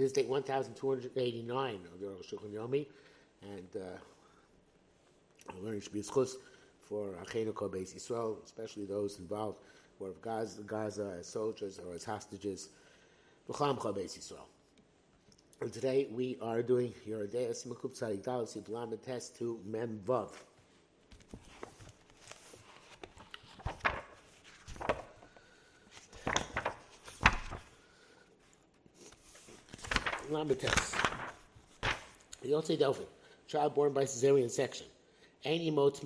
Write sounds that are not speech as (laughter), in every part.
This is day 1289 of the Yomi, and uh, learning should be for Achenu Kol Beis Yisrael, especially those involved who are of Gaza, Gaza as soldiers or as hostages. V'chlam Kol Beis Yisrael. And today we are doing Yerodeus Mekub Tzadik Dal Sif Lamed Test to Mem Vav. Test. Yotze Delphin, child born by cesarean section. Any mot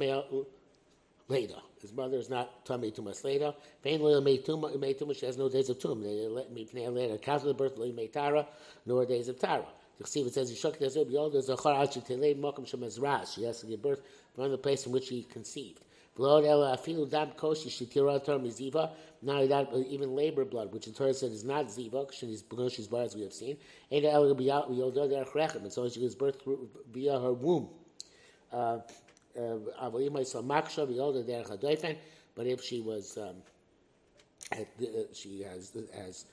later. His mother is not tummy tumas later. Pain little made tuma, she has no days of tum. They let me later. Count the birth, made tara, nor days of tara. The Chesiv says, Yishak Tezer B'yol Zachar Ad Shetelei Mokum Shemezras. She has to give birth from the place in which she conceived. V'lo Ela Afilu Dam Koshi Shetira Tor Miziva. Not that, even labor blood, which the Torah said is not Ziva, because she's bar as we have seen. Ela Ela B'yol Derech Rechem. And so she gives birth through, via her womb. Uh, uh, but if she was, um, had, uh, she has, has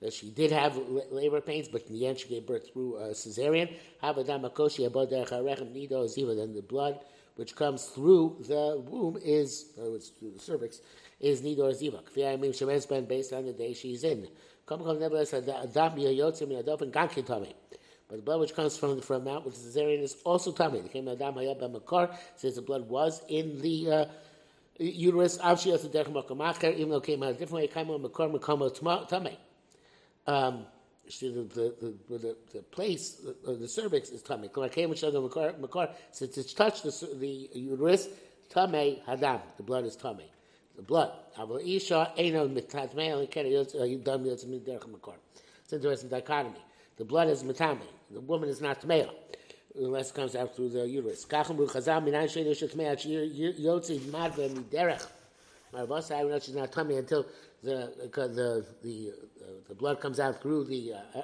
that she did have labor pains, but in the end she gave birth through a cesarean. Then the blood which comes through the womb is, uh, through the cervix, is nidor ziva. based on the day she's in. But the blood which comes from the from mouth with the cesarean is also tummy. It came Adam Hayab Makar says the blood was in the uh, uterus. Even though it came out a different way, out Makar Makar tummy um, the, the, the, the, place, the, the cervix is tummy. Since it's touched the, the uterus, tame hadam, the blood is tummy. The blood. It's interesting dichotomy. The blood is matame. The woman is not tamea unless it comes out through the uterus. She's not tummy until the the the uh, the blood comes out through the uh, uh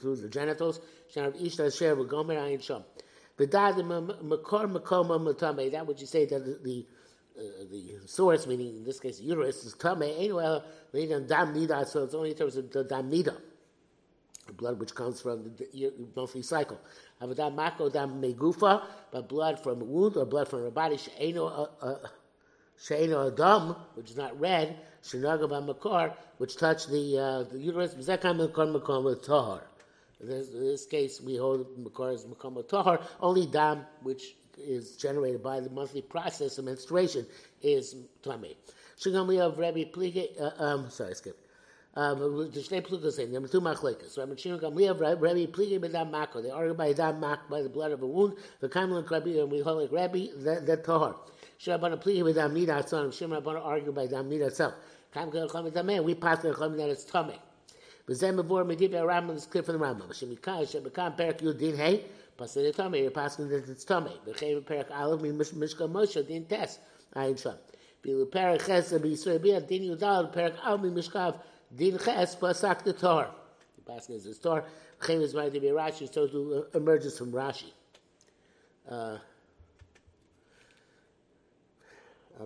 through the genitals. That would you say that the, the uh, the source, meaning in this case the uterus, is tame. So it's only in terms of the dam the blood which comes from the, monthly cycle. But blood from a wound or blood from a body. She'eno she'eno adam, which is not red. Shinagav Makar, which touch the, uh, the uterus, Zakam Makar Makar with Tahar. In this, case, we hold Makar as Makar Tahar. Only Dam, which is generated by the monthly process of menstruation, is. Shigam we have Rabbi Plige, uh, um, sorry, skip. Um, the Shnei Plugas say, number two machlekas. Rabbi we have Rabbi Plige B'dam Mako. They argue by Dam Mak, by the blood of a wound. The Kamel Rabbi, and we hold like Rabbi, that, that Tahar. Shirabana Plige B'dam Nida Atzon. Shimon Rabbanah argue by Dam Nida itself. We pass the Chachamim that it's. But then before we Rambam is clear from the Rambam. Shemikai Shemikam Perak Yudin Hey. Pasal the tummy. You're passing that it's tummy. B'chev Perak Aleph Mi Mishka Moshe Din Tes. Ayin Sham. Bilu Perak Ches B'Yisrael Bia Din Yudal Perak Al Mi Mishkav Din Ches Pasak the Tor. The passing is the Tor. B'chev is right to be Rashi. So uh, emerges from Rashi. Uh,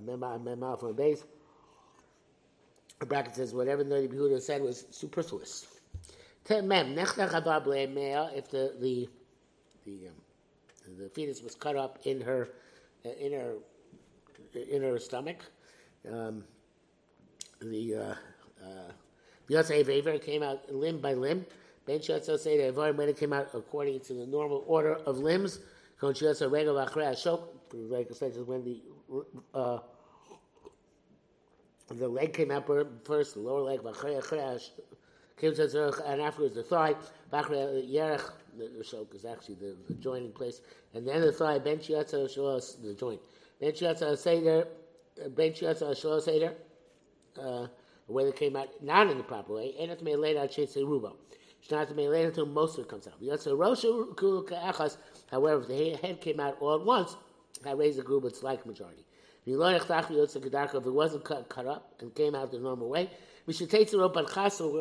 Mema Mema from the base The bracket says whatever the Yehuda said was superfluous. If the the the, um, the fetus was cut up in her uh, in her in her stomach, um, the uh, uh, came out limb by limb. Ben Shetzo say that when it came out according to the normal order of limbs, when the uh, the leg came out first, the lower leg, came to and afterwards the thigh, yerech, the shok is actually the, the, joining place, and then the thigh, ben shiatza the joint. Ben shiatza seder, ben shiatza shalos seder, uh, way that came out not in the proper way, and it may later chase ruba. Not may later until most of it comes out. However, if the head came out all at once, I raise the group, it's like majority. If it wasn't cut, cut up and came out the normal way, we should take the rope on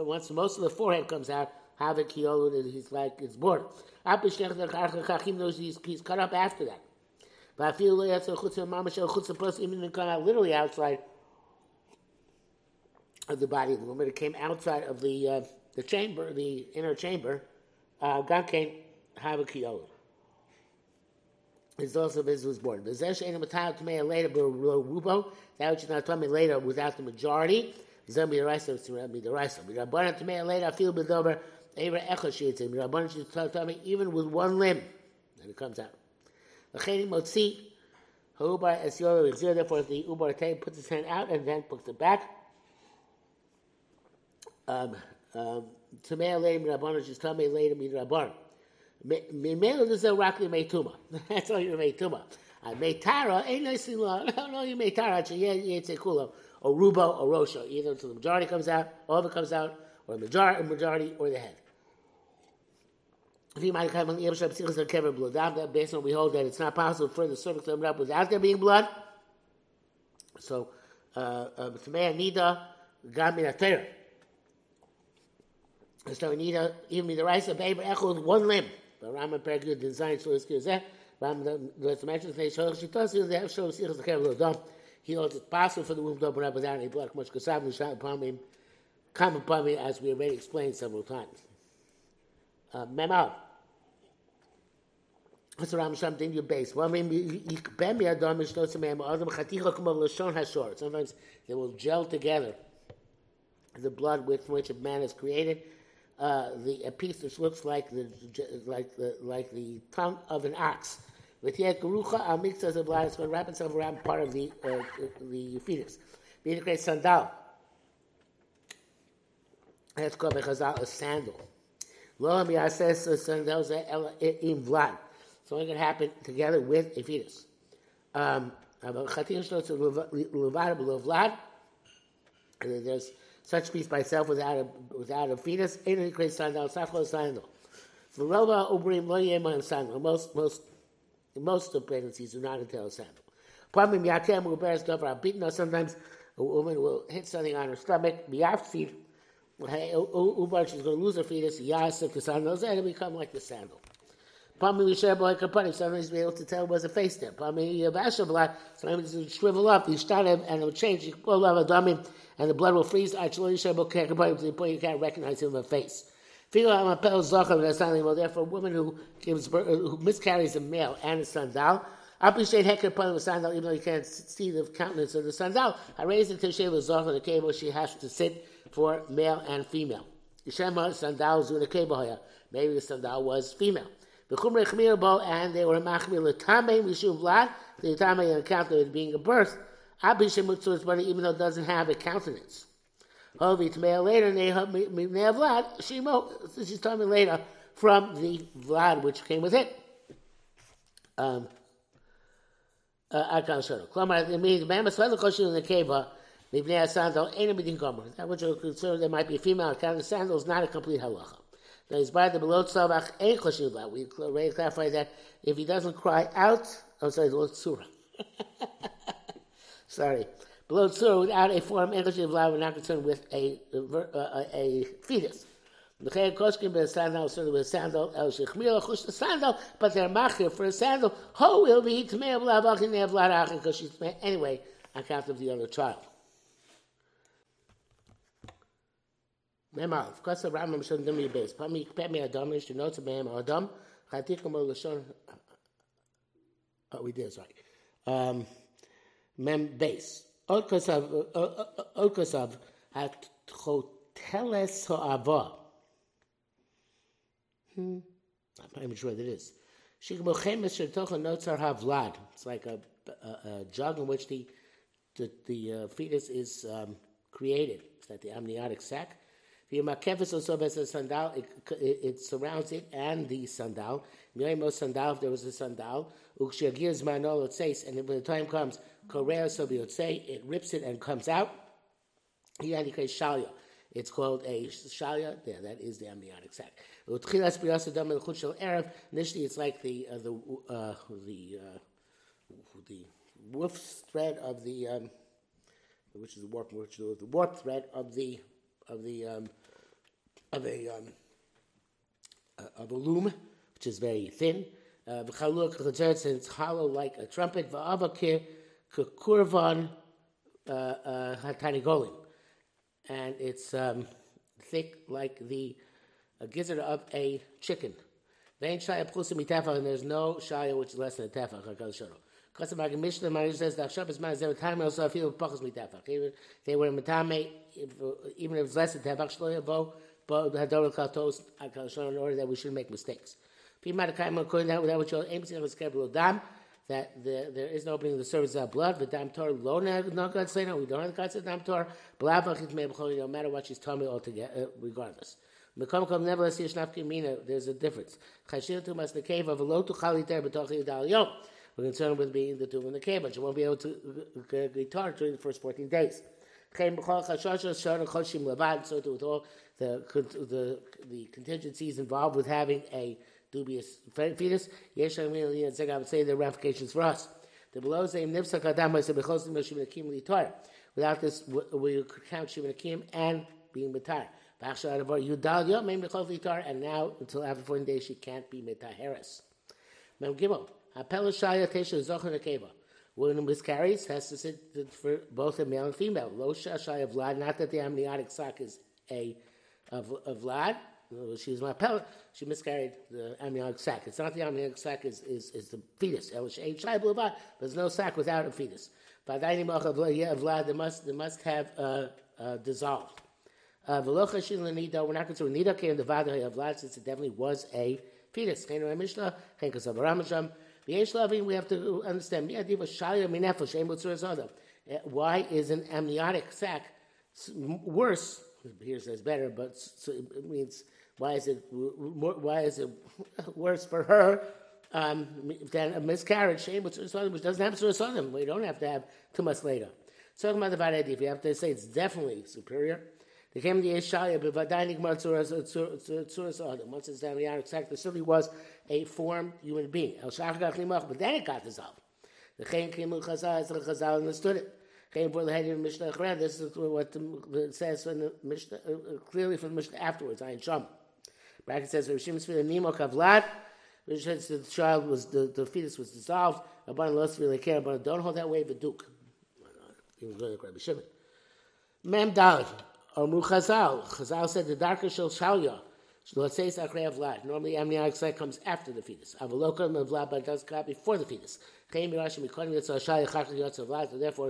once most of the forehead comes out, have it kiyolu, he's like it's born. he's, cut up after that. But I feel like plus even come out literally outside of the body of the woman. It came outside of the uh, the chamber, the inner chamber, uh, a Havakiyol. Is also this was born. Bezesh ain't a matal to later, but rubo. That which is not to later without the majority. Zem the the rice. Be to me later. I feel bedover. Ever echo sheetzim. Be rabbanan to me even with one limb, and it comes out. Lacheni motzi. Ubar es yoro is Therefore, the ubar tay puts his hand out and then puts it back. Um, um, to me later, just tell me later, be rabbanan. Mimelo is a rakli meituma. That's all you meituma. Meitara ain't nice (laughs) No, no, you meitara. A kula or rubo or rosha. Either until the majority comes out, all of it comes out, or the majority, majority or the head. You based on we hold that it's not possible for the cervix to open up without there being blood. So, uh, uh, Nida, Gamina Torah. So we need a, even the rice of echo with one limb. The Rambam Perek design so it's good. Rambam the mention the show she does they have show see the camera done. He holds it possible for the womb to open up without any blood. Much kasav and shot upon him, come upon me as we already explained several times. Uh, Memo. That's what I'm saying. Your base. Well, I mean, me adam mishnos mem adam chaticha k'mo lashon hashor. Sometimes they will gel together. The blood with which a man is created uh, the a piece which looks like the like the like the tongue of an ox. With yet gerucha mixas of it's going to wrap itself around part of the uh, the fetus. Being a great sandal. That's called a a sandal. Lo says sandals in vlad. So it can happen together with a fetus. Um, there's such piece by itself without a without a fetus. Ain't creates sandal, saflo sandal. Varova ubrim lo yema sandal. Most most most of pregnancies do not entail sandal. Pamim yakem uberes davar abitna. Sometimes a woman will hit something on her stomach. Biafsid. Ubar, she's going to lose her fetus. Yasa to sandals, and it become like the sandal. Pami Yisher Boy Kapani, sometimes be able to tell it was a face there. Pami Yabasha Black, sometimes it would shrivel up, you start and it would change. You pull out a dummy, and the blood will freeze. Actually, Yisher Boy Kapani, to the point you can't recognize him in the face. Feel I'm a pel zochar that's something. Well, therefore, a woman who gives birth, who miscarries a male and a sandal, I appreciate heker upon the sandal, even though you can't see the countenance of the sandal. I raise it to Sheva Zochar, the cable she has to sit for male and female. Yishema sandal zuna cable Maybe the sandal was female. V'chumrei chmir bo, and they were machmir l'tamei mishum vlad, the tamei encounter as being a birth, abi shemutzur body, even though it doesn't have a countenance. Hovi tmei later, ne vlad, shimo, she's telling me later, from the vlad which came with it. Um, uh, Klamar, it means, Mamas Vela Koshin in the Keva, Mibnei Sandal, ain't a meeting gomer. That which are concerned there might be a female account of sandal is not a complete halacha. Now he's by the below tzavach ein We already clarified that if he doesn't cry out, I'm sorry, below tzura. (laughs) sorry, below tzura without a form ein we're not concerned with a a, uh, uh, a fetus. The Chayy Koshkin ben sandal, certainly with a sandal, el shechmir chush the sandal, but they're machir for a sandal. Ho will be to me avlav achin nevlad achin because she's me anyway on account of the other child. Memar, of course, the Rambam should do me base. Pami pet me Adam, you should know to Adam. Chatikum Lashon. Oh, we did, sorry. Um, mem base. Olkosav, Olkosav, at Choteles Ho'ava. Hmm. I'm not even sure what it is. It's like a, a, a jug in which the the, the uh, fetus is um, created. It's like the amniotic sac. Sandal. It, surrounds it and the sandal. Miyaymo sandal. If there was a sandal, zmanol and when the time comes, korea so say it rips it and comes out. Here shalya. It's called a shalya. There, that is the amniotic sac. Initially, it's like the uh, the uh, the uh, the woof thread of the um, which is the warp, which is the warp thread of the of the um, of a um, uh, of a loom, which is very thin. Uh, it's hollow like a trumpet. Va'avakir kukurvan uh, uh, hatanigolim, and it's um, thick like the a gizzard of a chicken. And there's no shaya which is less than a tefach. Kasam Agam Mishnah, my says that Shabbos man zev time also feel pachas mitefach. They were mitame, even if it's less than tefach, shlo yavo, but hador katos akal in order that we shouldn't make mistakes. Pimad kaim according to that which aim to was kept dam that the, there is no opening of the service of blood. The dam tor lo no God say no. We don't have the God dam tor. Blavach it may no matter what she's telling me altogether, uh, regardless. Mekom kom nevertheless yishnaf mina. There's a difference. Chashin to mas the cave of a lo to chaliter yom. We're concerned with being the tomb in the cave, you won't be able to uh, guitar during the first 14 days. So to with all the, the, the contingencies involved with having a dubious fetus, I would say are ramifications for us. The below adam Without this, we could count shivanakim and being mitar. And now, until after 14 days, she can't be mitaheres. Mem Gimel. Apelashaya tesha zocher nekeva. When miscarries, has to sit for both a male and female. Lo shashaya vlad. Not that the amniotic sac is a of, of vlad. She's my pellet. She miscarried the amniotic sac. It's not the amniotic sac is, is, is the fetus. There's no sac without a fetus. Vlad, must they must have uh, uh, dissolved. Uh, we're not concerned. Nida came the Vada of Vlad since it definitely was a fetus. We have to understand. Why is an amniotic sac worse? Here says better, but it means why is it why is it (laughs) worse for her um, than a miscarriage? Which doesn't have suicide. We don't have to have two months later. Talking about the bad idea, if you have to say it's definitely superior. Came to Yeshaya, but once it's down the amniotic sac, there certainly was a formed human being. But then it got dissolved. The Chaim Kimu Chazal, the Chazal understood it. Chaim Bor Lahedi Mishnah Chred, this is what the, it says from the Mishnah, uh, uh, clearly from the Mishnah afterwards, Ayin Sham. Bracket says, Rishim Sfila Nimo Kavlad, which says the child was, the, the fetus was dissolved. Abban Los really care, but don't hold that way, but Duke. He was going to Rabbi Shimon. Mem Dalit, Mu Chazal. Chazal said the darker shel Shalya. Vlad. Normally, amniotic sac comes after the fetus. Avaloka Vlad, but does come before the fetus. Therefore,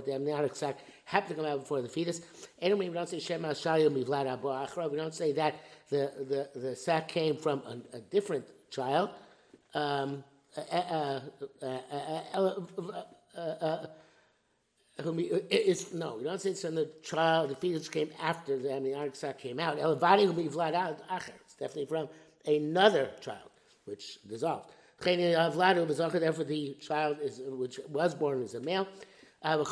the amniotic sac happened to come out before the fetus. Anyway, we don't say Shema Shayu Mivlad Achra. We don't say that the, the, the sac came from a, a different child. Um, uh, uh, uh, it's, no, you don't say it's from the child, the fetus came after the amniotic sac came out. Acher definitely from another child, which dissolved. Uh, was therefore the child is, which was born as a male. Uh,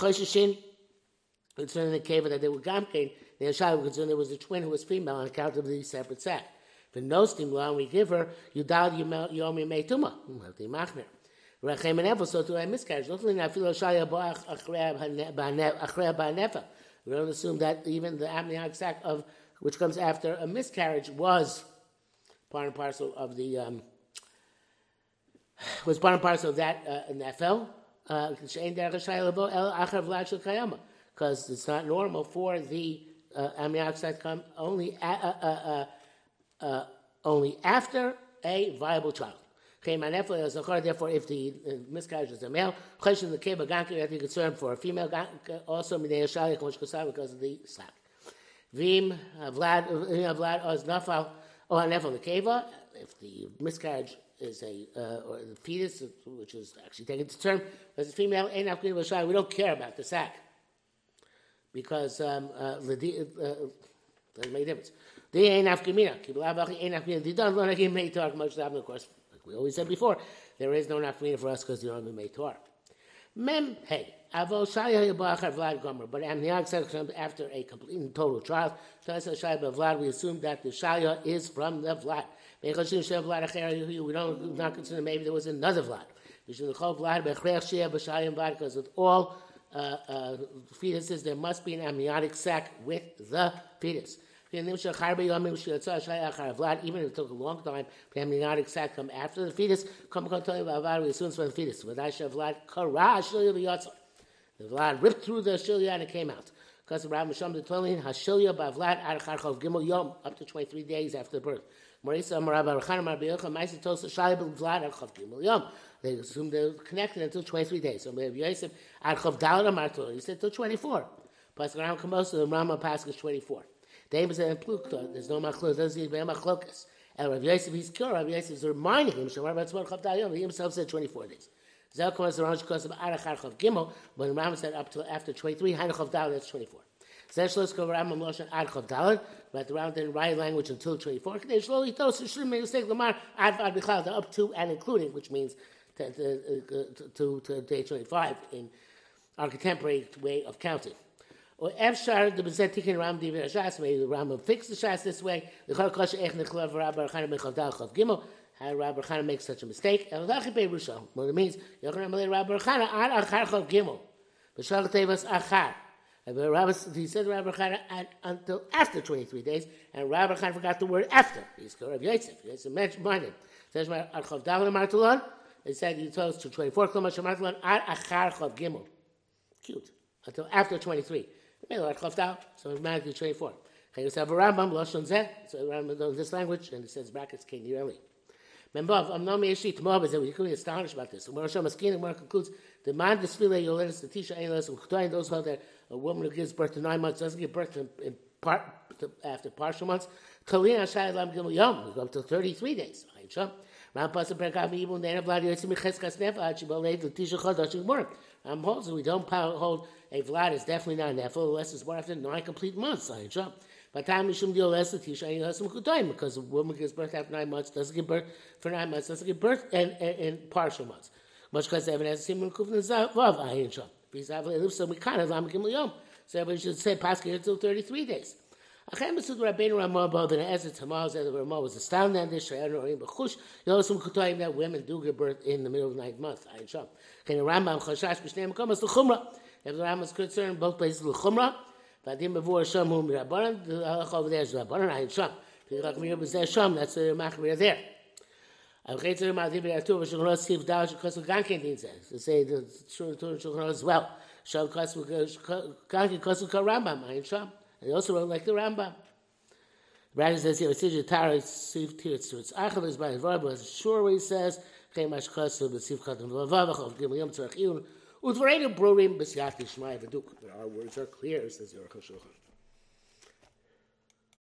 Concerning the cave that they were gamkein, the child concerned there was a twin who was female on account of the separate sac. The nostim law, we give her, you dial yomi meituma, the machner. A miscarriage. We don't assume that even the amniotic sac of which comes after a miscarriage was part and parcel of the um, was part and parcel of that uh, nefel. Because it's not normal for the uh, amniotic to come only uh, uh, uh, uh, only after a viable child. Therefore, if the miscarriage is a male, question the keva ganker, you have to be concerned for a female also because of the sac. Vim Vlad Vlad Oz Nafal Oh, the Keva, if the miscarriage is a, uh, or the fetus, which is actually taken to term as a female, we don't care about the sac. Because um, uh, uh, doesn't make a difference. Ain't ain't don't learn again made talk much of course, like we always said before, there is no nafkamina for us because you don't made torah. Mem hey. But sac comes after a complete and total trial. Vlad, we assume that the shaya is from the Vlad. We don't not consider maybe there was another Vlad. Because with all uh, uh, fetuses, there must be an amniotic sac with the fetus. Even if it took a long time for the amniotic sac come after the fetus, come it's from the fetus. The Vlad ripped through the Shilya and it came out. Because of Rabbi Misham the Twilin, Hashilya by Vlad Archarchov Gimel Yom, up to 23 days after the birth. Marisa Marabba Rechana Rabbi Yochanan Ma'aser Tosa Shai Vlad Chav Gimel Yom. They assume they're connected until 23 days. So Rabbi Yosef Ad Chav Dalad Amar He said till 24. Pasuk Ram Kamos the Rama Pasuk is 24. David said Plukta. Uh, there's no machlok. There's no machlokas. And Rabbi Yosef he's killed. Rabbi Yosef is reminding him. Shamar Batzman Chav Dalad He himself said 24 days. Zel the Rosh Kos of Arachar Chav Gimel. When Ram said up to after 23, Hainachav Dalad that's 24. Zeshlos Kov Ram Loshan Ad Chav Dalad. But the Ram didn't write language until 24. They slowly told us should make mistake Lamar Ad Ad Bichal up to and including, which means to, to, to, to day 25 in our contemporary way of counting. Or Efshar the Bezet Tikin Ram Divi Shas, maybe the Rambam fixed the Shas this way. The Chol Kosh Ech Nechlav Rabbi Archana Mechav Dal Chav Gimel. How Rabbi Archana makes such a mistake? El Lachi Bei Rusha. What it means, Yochanan Malay Rabbi Archana Ad Achar Chav Gimel. B'Shal Tevas Achar. He said Rabbi Archana until after 23 days, and Rabbi Archana forgot the word after. He's called Yosef. Yosef mentioned it. Says Archav Dal Martulon. It said he told us to 24 kilometers Martulon Ad Achar Chav Gimel. Cute. Until after 23. Maybe like left out, so it's automatically 24. Can you have a Rambam, Lashon Zeh, so Rambam knows this language, and it says brackets, King Yerli. Membav, I'm not Meshi Tmov, is that we could be astonished about this. And Moshe Maskin, Gemara concludes, the man desfile yolenis, the tisha eilas, and those hold that a woman who gives birth to nine months doesn't give birth in, in part, after partial months. Kalina Shai Lam Gimel Yom, we go up to 33 days. Ein Shom. Ram Pasa Berkav Ibn Nena Vlad Yotzim Cheskas Nef Ad Shibalei the Tisha Chodosh Gemara. Ram holds we don't hold a Vlad is definitely not an Nefel unless it's born after nine complete months. Ein Shom. By time Mishum Dio Less the Tisha Hasam Kudoim because a woman gives birth after nine months doesn't give birth for nine months doesn't give birth in, in partial months. Much because Evan has Simon Kufn Lam Gimel Yom. So everybody should say Pascha until 33 days. Achem besud Rabbeinu Ramah Bo ben Ezer Tamar the Ramah was astounded at this B'chush. You know some Kutoyim that women do give birth in the middle of the ninth month. Ayin Sham. Ken Rambam Chashash B'shnei Makom the L'chumra. If the Rambam is concerned, both places L'chumra. Vadim B'vur Sham Hum Rabbanan. The halach over there is Rabbanan Ayin Sham. Pirach Mir B'zeh Sham. That's the Machmir there. I've read to my Divi Artur V'Shulchan Aruch Siv Dal Shekos V'Gankin Din says to say the Shulchan Aruch as well. Shal Kos V'Gankin Kos V'Rambam Ayin Sham. He also wrote like the Rambam. Brad says here, Sija Tara, Siv Tiritz, Achel is by his Rabbi, as sure he says, Chem Ashkasu, Besiv Katan, Vavavach, Gimel Yom Tzarech Iyun, Udvareinu Brorim, Besiat Yishmai, V'duk. Our words are clear, says Arukh HaShulchan.